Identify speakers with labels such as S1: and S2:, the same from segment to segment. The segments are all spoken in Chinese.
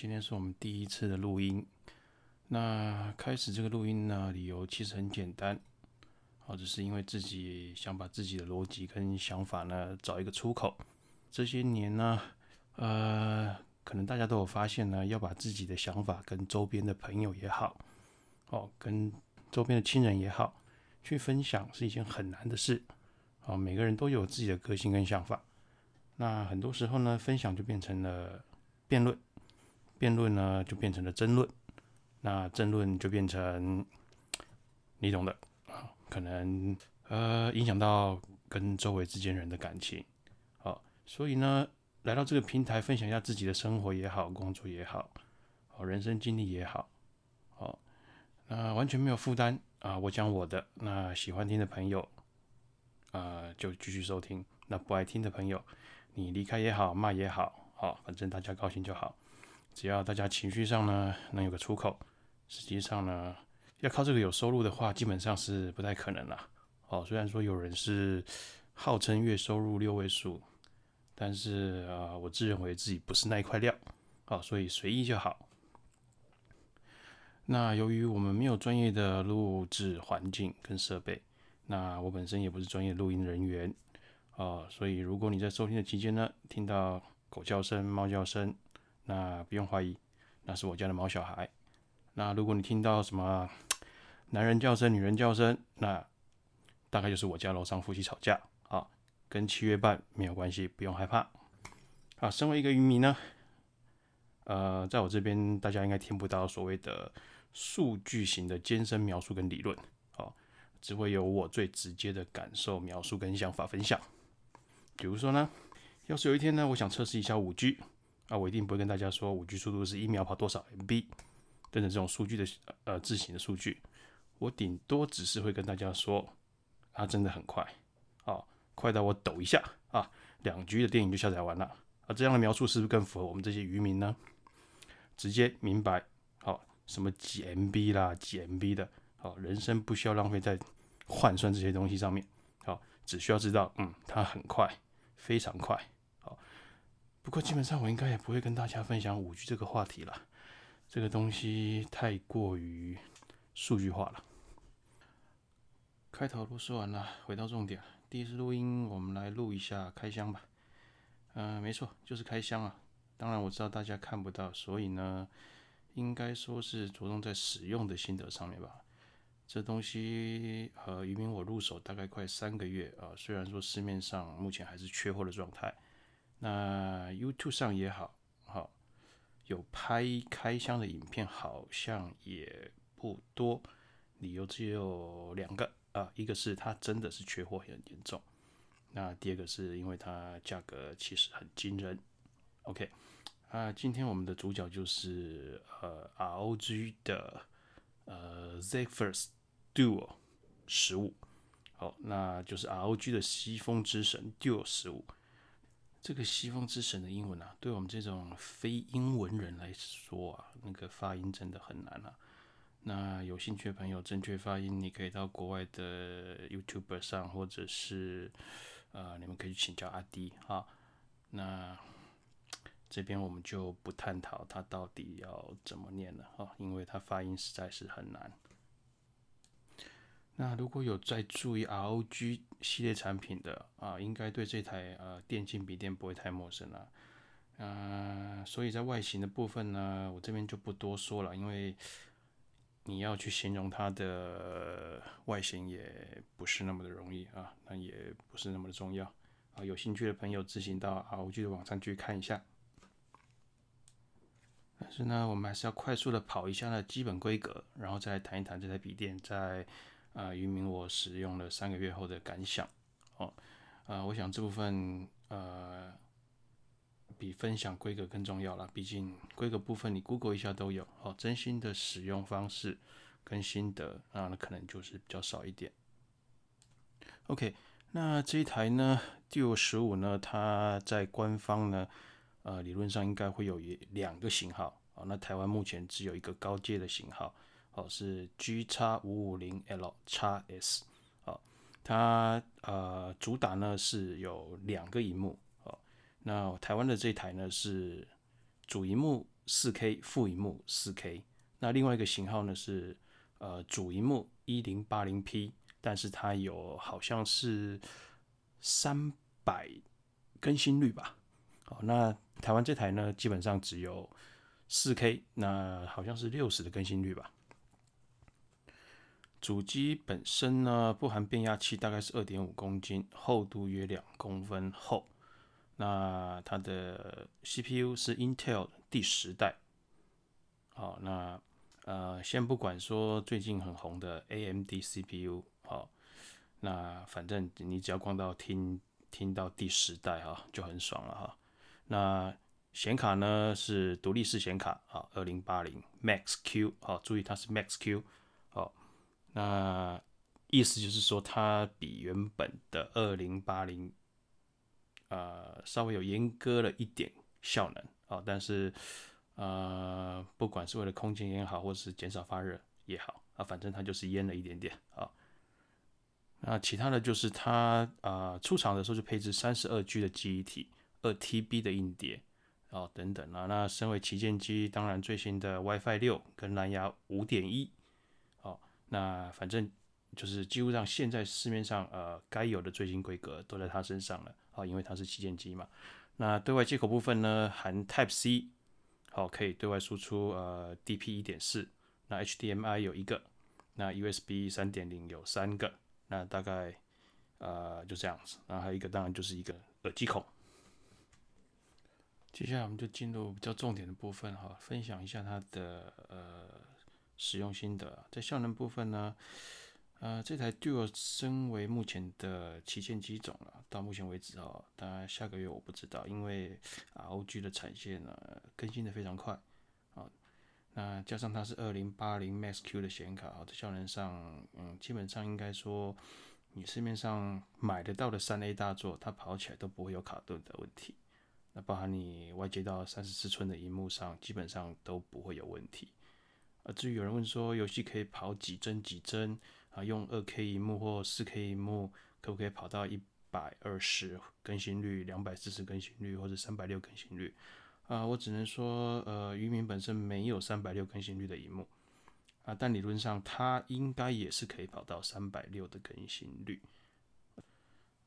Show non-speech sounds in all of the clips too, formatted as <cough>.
S1: 今天是我们第一次的录音。那开始这个录音呢，理由其实很简单，哦，只是因为自己想把自己的逻辑跟想法呢找一个出口。这些年呢，呃，可能大家都有发现呢，要把自己的想法跟周边的朋友也好，哦，跟周边的亲人也好，去分享是一件很难的事。哦，每个人都有自己的个性跟想法。那很多时候呢，分享就变成了辩论，辩论呢就变成了争论，那争论就变成你懂的啊，可能呃影响到跟周围之间人的感情，好，所以呢来到这个平台分享一下自己的生活也好，工作也好，好人生经历也好，好，那完全没有负担啊，我讲我的，那喜欢听的朋友啊就继续收听，那不爱听的朋友。你离开也好，骂也好，好，反正大家高兴就好。只要大家情绪上呢能有个出口，实际上呢要靠这个有收入的话，基本上是不太可能啦。哦，虽然说有人是号称月收入六位数，但是啊，我自认为自己不是那一块料，哦，所以随意就好。那由于我们没有专业的录制环境跟设备，那我本身也不是专业录音人员。哦，所以如果你在收听的期间呢，听到狗叫声、猫叫声，那不用怀疑，那是我家的毛小孩。那如果你听到什么 <tsk> 男人叫声、女人叫声，那大概就是我家楼上夫妻吵架。啊，跟七月半没有关系，不用害怕。啊，身为一个渔民呢，呃，在我这边大家应该听不到所谓的数据型的尖声描述跟理论，哦，只会有我最直接的感受描述跟想法分享。比如说呢，要是有一天呢，我想测试一下五 G，啊，我一定不会跟大家说五 G 速度是一秒跑多少 MB 等等这种数据的呃字形的数据，我顶多只是会跟大家说，它真的很快，啊，快到我抖一下啊，两 G 的电影就下载完了，啊，这样的描述是不是更符合我们这些渔民呢？直接明白，好，什么几 MB 啦，几 MB 的，好，人生不需要浪费在换算这些东西上面，好，只需要知道，嗯，它很快。非常快，不过基本上我应该也不会跟大家分享五 G 这个话题了，这个东西太过于数据化了。开头都说完了，回到重点。第一次录音，我们来录一下开箱吧。嗯，没错，就是开箱啊。当然我知道大家看不到，所以呢，应该说是着重在使用的心得上面吧。这东西呃，移民我入手大概快三个月啊。虽然说市面上目前还是缺货的状态，那 YouTube 上也好，好有拍开箱的影片，好像也不多。理由只有两个啊，一个是它真的是缺货很严重，那第二个是因为它价格其实很惊人。OK 啊，今天我们的主角就是呃 ROG 的呃 Z First。Duo 十五，好，那就是 ROG 的西风之神 Duo 十五。这个西方之神的英文啊，对我们这种非英文人来说啊，那个发音真的很难啊。那有兴趣的朋友，正确发音你可以到国外的 YouTube 上，或者是呃，你们可以请教阿迪哈。那这边我们就不探讨它到底要怎么念了哈，因为它发音实在是很难。那如果有在注意 ROG 系列产品的啊，应该对这台呃电竞笔电不会太陌生了。嗯，所以在外形的部分呢，我这边就不多说了，因为你要去形容它的外形也不是那么的容易啊，那也不是那么的重要啊。有兴趣的朋友自行到 ROG 的网站去看一下。但是呢，我们还是要快速的跑一下呢基本规格，然后再谈一谈这台笔电在。啊，渔民我使用了三个月后的感想，哦，啊，我想这部分呃比分享规格更重要了，毕竟规格部分你 Google 一下都有，哦，真心的使用方式跟心得啊，那可能就是比较少一点。OK，那这一台呢，Duo 十五呢，它在官方呢，呃，理论上应该会有一两个型号，哦，那台湾目前只有一个高阶的型号。哦，是 G 叉五五零 L 叉 S，哦，它呃主打呢是有两个荧幕，哦，那台湾的这台呢是主荧幕四 K 副荧幕四 K，那另外一个型号呢是呃主荧幕一零八零 P，但是它有好像是三百更新率吧。好，那台湾这台呢基本上只有四 K，那好像是六十的更新率吧。主机本身呢不含变压器，大概是二点五公斤，厚度约两公分厚。那它的 CPU 是 Intel 第十代。好，那呃，先不管说最近很红的 AMD CPU，好，那反正你只要光到听听到第十代哈，就很爽了哈。那显卡呢是独立式显卡啊，二零八零 Max Q，好，注意它是 Max Q，那意思就是说它比原本的二零八零。呃，稍微有阉割了一点效能啊，但是呃，不管是为了空间也好，或是减少发热也好啊，反正它就是阉了一点点啊。那其他的就是它啊，出厂的时候就配置三十二 G 的记忆体，二 TB 的硬碟啊等等啊。那身为旗舰机，当然最新的 WiFi 六跟蓝牙五点一，那反正就是几乎上现在市面上呃该有的最新规格都在它身上了。啊，因为它是旗舰机嘛。那对外接口部分呢，含 Type C，好，可以对外输出呃 DP 一点四。那 HDMI 有一个，那 USB 三点零有三个。那大概呃就这样子。然后还有一个，当然就是一个耳机孔。接下来我们就进入比较重点的部分哈，分享一下它的呃使用心得。在效能部分呢。呃，这台 Duo 身为目前的旗舰机种了，到目前为止哦，当然下个月我不知道，因为 ROG 的产线呢更新的非常快啊。那加上它是二零八零 Max Q 的显卡，啊，在效能上，嗯，基本上应该说，你市面上买得到的三 A 大作，它跑起来都不会有卡顿的问题。那包含你外接到三十四寸的荧幕上，基本上都不会有问题。至于有人问说，游戏可以跑几帧几帧？啊，用二 K 荧幕或四 K 荧幕，可不可以跑到一百二十更新率、两百四十更新率或者三百六更新率？啊，我只能说，呃，渔民本身没有三百六更新率的荧幕啊，但理论上它应该也是可以跑到三百六的更新率。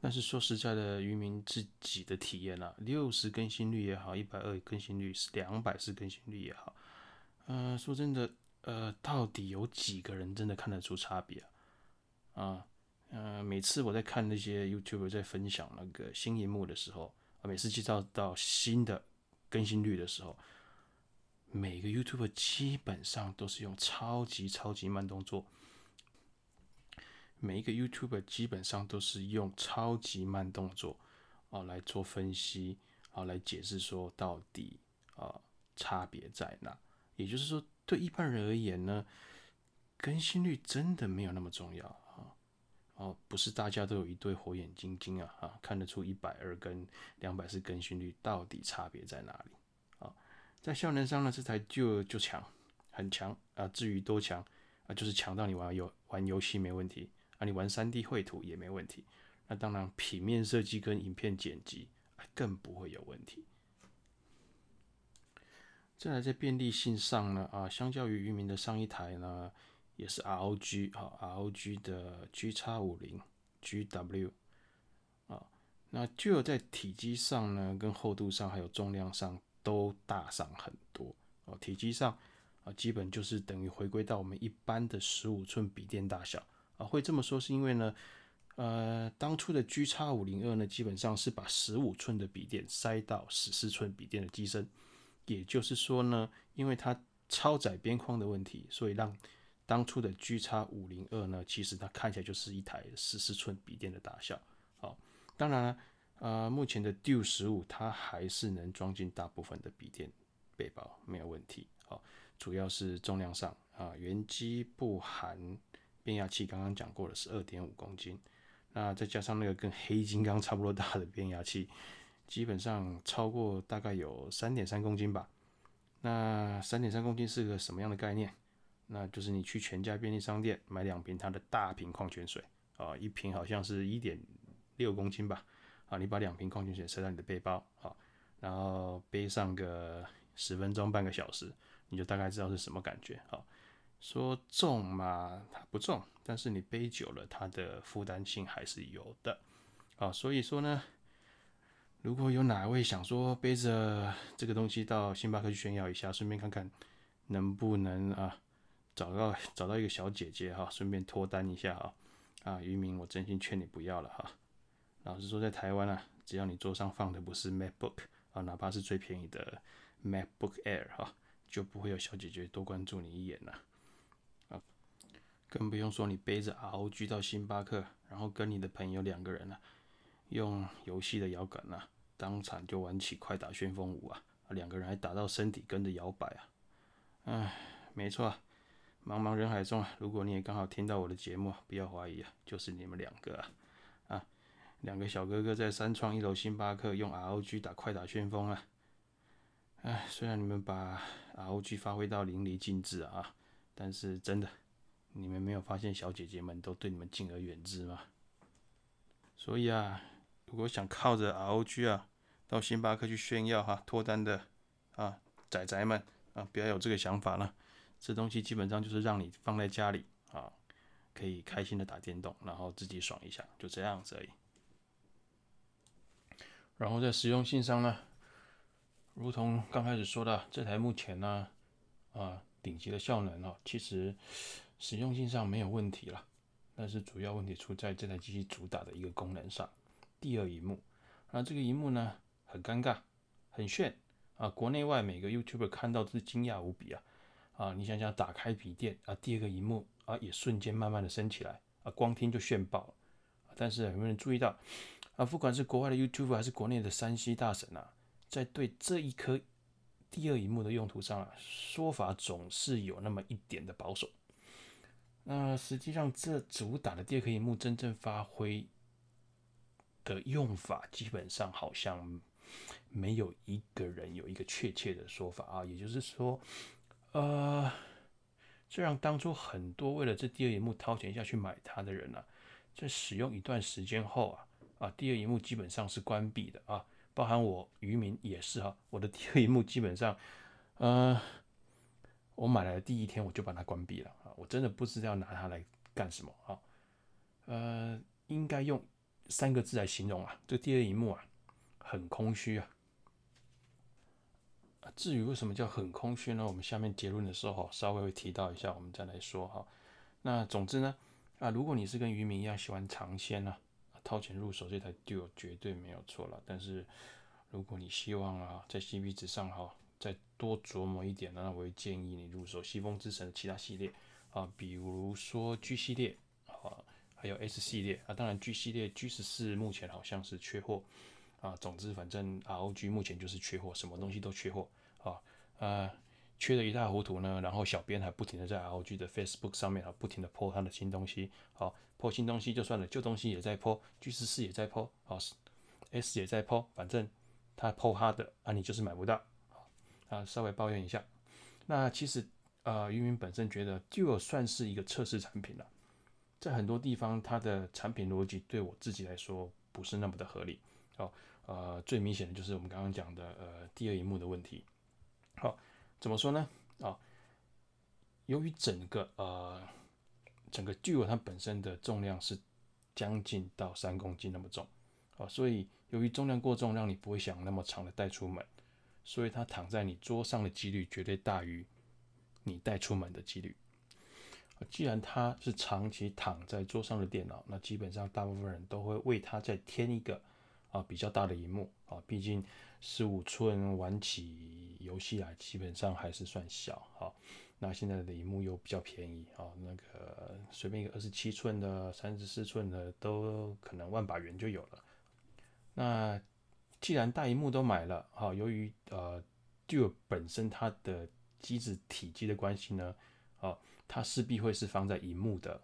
S1: 但是说实在的，渔民自己的体验啊，六十更新率也好，一百二更新率是两百四更新率也好，呃，说真的。呃，到底有几个人真的看得出差别啊？啊，呃，每次我在看那些 YouTube 在分享那个新荧幕的时候，啊，每次介绍到新的更新率的时候，每个 YouTube 基本上都是用超级超级慢动作，每一个 YouTube 基本上都是用超级慢动作啊来做分析啊来解释说到底啊差别在哪，也就是说。对一般人而言呢，更新率真的没有那么重要啊！哦，不是大家都有一对火眼金睛啊，啊，看得出一百二跟两百四更新率到底差别在哪里啊？在效能上呢，这台就就强，很强啊！至于多强啊，就是强到你玩游玩游戏没问题啊，你玩三 D 绘图也没问题。那当然，平面设计跟影片剪辑更不会有问题。再来在便利性上呢，啊，相较于渔民的上一台呢，也是 ROG 啊，ROG 的 G 叉五零 GW 啊，那就有在体积上呢，跟厚度上还有重量上都大上很多哦。体积上啊，基本就是等于回归到我们一般的十五寸笔电大小啊。会这么说是因为呢，呃，当初的 G 叉五零二呢，基本上是把十五寸的笔电塞到十四寸笔电的机身。也就是说呢，因为它超窄边框的问题，所以让当初的 G 叉五零二呢，其实它看起来就是一台十四寸笔电的大小。好，当然了，呃，目前的 Duo 十五它还是能装进大部分的笔电背包，没有问题。好，主要是重量上啊，原机不含变压器，刚刚讲过了是二点五公斤，那再加上那个跟黑金刚差不多大的变压器。基本上超过大概有三点三公斤吧。那三点三公斤是个什么样的概念？那就是你去全家便利商店买两瓶它的大瓶矿泉水啊，一瓶好像是一点六公斤吧。啊，你把两瓶矿泉水塞到你的背包啊，然后背上个十分钟、半个小时，你就大概知道是什么感觉。好，说重嘛，它不重，但是你背久了，它的负担性还是有的。啊，所以说呢，如果有哪位想说背着这个东西到星巴克去炫耀一下，顺便看看能不能啊找到找到一个小姐姐哈，顺便脱单一下哈。啊，渔民，我真心劝你不要了哈。老实说，在台湾啊，只要你桌上放的不是 MacBook 啊，哪怕是最便宜的 MacBook Air 哈，就不会有小姐姐多关注你一眼呐。啊，更不用说你背着 ROG 到星巴克，然后跟你的朋友两个人啊，用游戏的摇杆啊，当场就玩起快打旋风舞啊，两个人还打到身体跟着摇摆啊。唉，没错。茫茫人海中啊，如果你也刚好听到我的节目，不要怀疑啊，就是你们两个啊，啊，两个小哥哥在三创一楼星巴克用 ROG 打快打旋风啊，哎，虽然你们把 ROG 发挥到淋漓尽致啊，但是真的，你们没有发现小姐姐们都对你们敬而远之吗？所以啊，如果想靠着 ROG 啊到星巴克去炫耀哈脱单的啊仔仔们啊，不要有这个想法了。这东西基本上就是让你放在家里啊，可以开心的打电动，然后自己爽一下，就这样子而已。然后在实用性上呢，如同刚开始说的，这台目前呢啊顶级的效能哦，其实实用性上没有问题了，但是主要问题出在这台机器主打的一个功能上，第二荧幕。那这个荧幕呢很尴尬，很炫啊，国内外每个 YouTuber 看到都是惊讶无比啊。啊，你想想，打开笔电啊，第二个荧幕啊，也瞬间慢慢的升起来啊，光听就炫爆了。但是有没有人注意到啊？不管是国外的 YouTube 还是国内的山西大神啊，在对这一颗第二荧幕的用途上啊，说法总是有那么一点的保守。那实际上，这主打的第二颗荧幕真正发挥的用法，基本上好像没有一个人有一个确切的说法啊。也就是说。呃，这让当初很多为了这第二荧幕掏钱下去买它的人呢，在使用一段时间后啊，啊，第二荧幕基本上是关闭的啊，包含我渔民也是哈，我的第二荧幕基本上，呃，我买来的第一天我就把它关闭了啊，我真的不知道拿它来干什么啊，呃，应该用三个字来形容啊，这第二荧幕啊，很空虚啊。至于为什么叫很空虚呢？我们下面结论的时候稍微会提到一下，我们再来说哈。那总之呢，啊，如果你是跟渔民一样喜欢尝鲜呢，掏钱入手这台 Duo 绝对没有错了。但是如果你希望啊，在 CP 值上哈再多琢磨一点呢，那我会建议你入手西风之神的其他系列啊，比如说 G 系列啊，还有 S 系列啊。当然 G 系列 G 十四目前好像是缺货啊。总之反正 ROG 目前就是缺货，什么东西都缺货。啊，呃，缺的一塌糊涂呢。然后小编还不停的在 ROG 的 Facebook 上面啊，不停的 po 他的新东西。好，po 新东西就算了，旧东西也在 po，G 十四也在 po，好，S 也在 po，反正他 po 他的啊，你就是买不到。啊，稍微抱怨一下。那其实呃，渔民本身觉得 Duo 算是一个测试产品了，在很多地方它的产品逻辑对我自己来说不是那么的合理。好，呃，最明显的就是我们刚刚讲的呃第二一幕的问题。好，怎么说呢？啊，由于整个呃整个巨 o 它本身的重量是将近到三公斤那么重，啊，所以由于重量过重，让你不会想那么长的带出门，所以它躺在你桌上的几率绝对大于你带出门的几率。既然它是长期躺在桌上的电脑，那基本上大部分人都会为它再添一个啊比较大的荧幕啊，毕竟。十五寸玩起游戏来，基本上还是算小哈。那现在的荧幕又比较便宜啊，那个随便一个二十七寸的、三十四寸的都可能万把元就有了。那既然大荧幕都买了哈，由于呃 Duo 本身它的机子体积的关系呢，啊，它势必会是放在荧幕的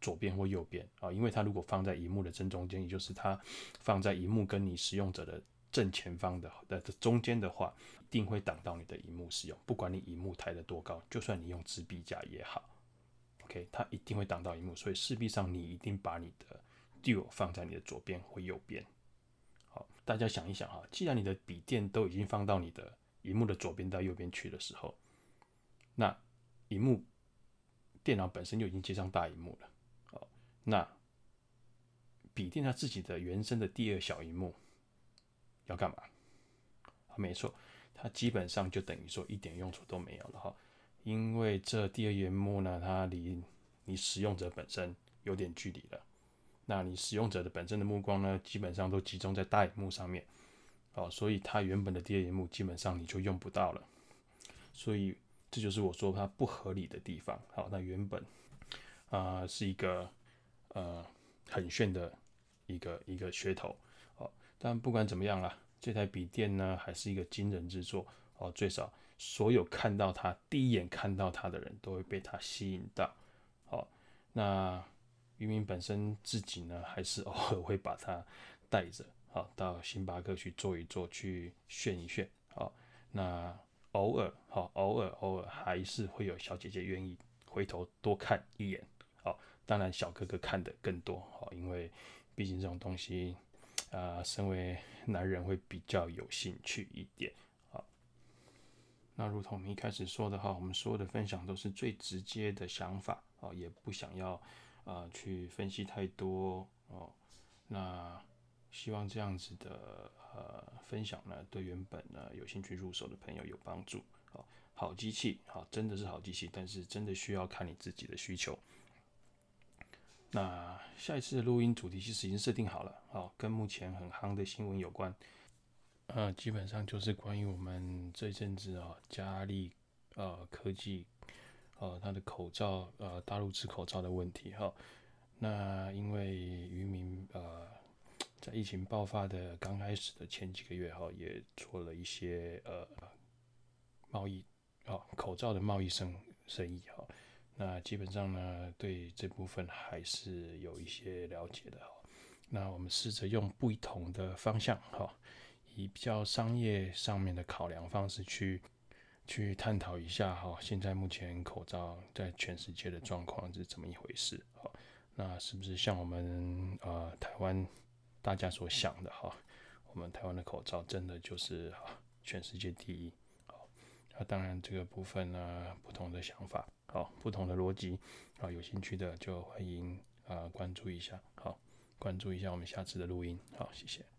S1: 左边或右边啊，因为它如果放在荧幕的正中间，也就是它放在荧幕跟你使用者的。正前方的的中间的话，一定会挡到你的荧幕使用。不管你荧幕抬得多高，就算你用支臂架也好，OK，它一定会挡到荧幕。所以势必上你一定把你的 Duo 放在你的左边或右边。好，大家想一想哈，既然你的笔电都已经放到你的荧幕的左边到右边去的时候，那荧幕电脑本身就已经接上大荧幕了，那笔电它自己的原生的第二小荧幕要干嘛？没错，它基本上就等于说一点用处都没有了哈，因为这第二荧幕呢，它离你使用者本身有点距离了。那你使用者的本身的目光呢，基本上都集中在大荧幕上面，哦，所以它原本的第二荧幕基本上你就用不到了，所以这就是我说它不合理的地方。好，那原本啊是一个呃很炫的一个一个噱头，哦，但不管怎么样啦，这台笔电呢还是一个惊人之作，哦，最少所有看到它第一眼看到它的人都会被它吸引到，好，那。渔民本身自己呢，还是偶尔会把它带着，好到星巴克去坐一坐，去炫一炫，好，那偶尔，好偶尔偶尔还是会有小姐姐愿意回头多看一眼，当然小哥哥看的更多，好，因为毕竟这种东西，啊，身为男人会比较有兴趣一点，好，那如同我们一开始说的哈，我们所有的分享都是最直接的想法，啊，也不想要。啊，去分析太多哦，那希望这样子的呃分享呢，对原本呢有兴趣入手的朋友有帮助。好，好机器，好，真的是好机器，但是真的需要看你自己的需求。那下一次的录音主题其实已经设定好了，好，跟目前很夯的新闻有关，呃，基本上就是关于我们这阵子啊，佳丽呃科技。呃，他的口罩，呃，大陆制口罩的问题哈。那因为渔民呃，在疫情爆发的刚开始的前几个月哈，也做了一些呃贸易，哦，口罩的贸易生生意哈。那基本上呢，对这部分还是有一些了解的哈。那我们试着用不同的方向哈，以比较商业上面的考量方式去。去探讨一下哈，现在目前口罩在全世界的状况是怎么一回事？好，那是不是像我们呃台湾大家所想的哈？我们台湾的口罩真的就是全世界第一？那当然这个部分呢，不同的想法，好，不同的逻辑，啊，有兴趣的就欢迎啊关注一下，好，关注一下我们下次的录音，好，谢谢。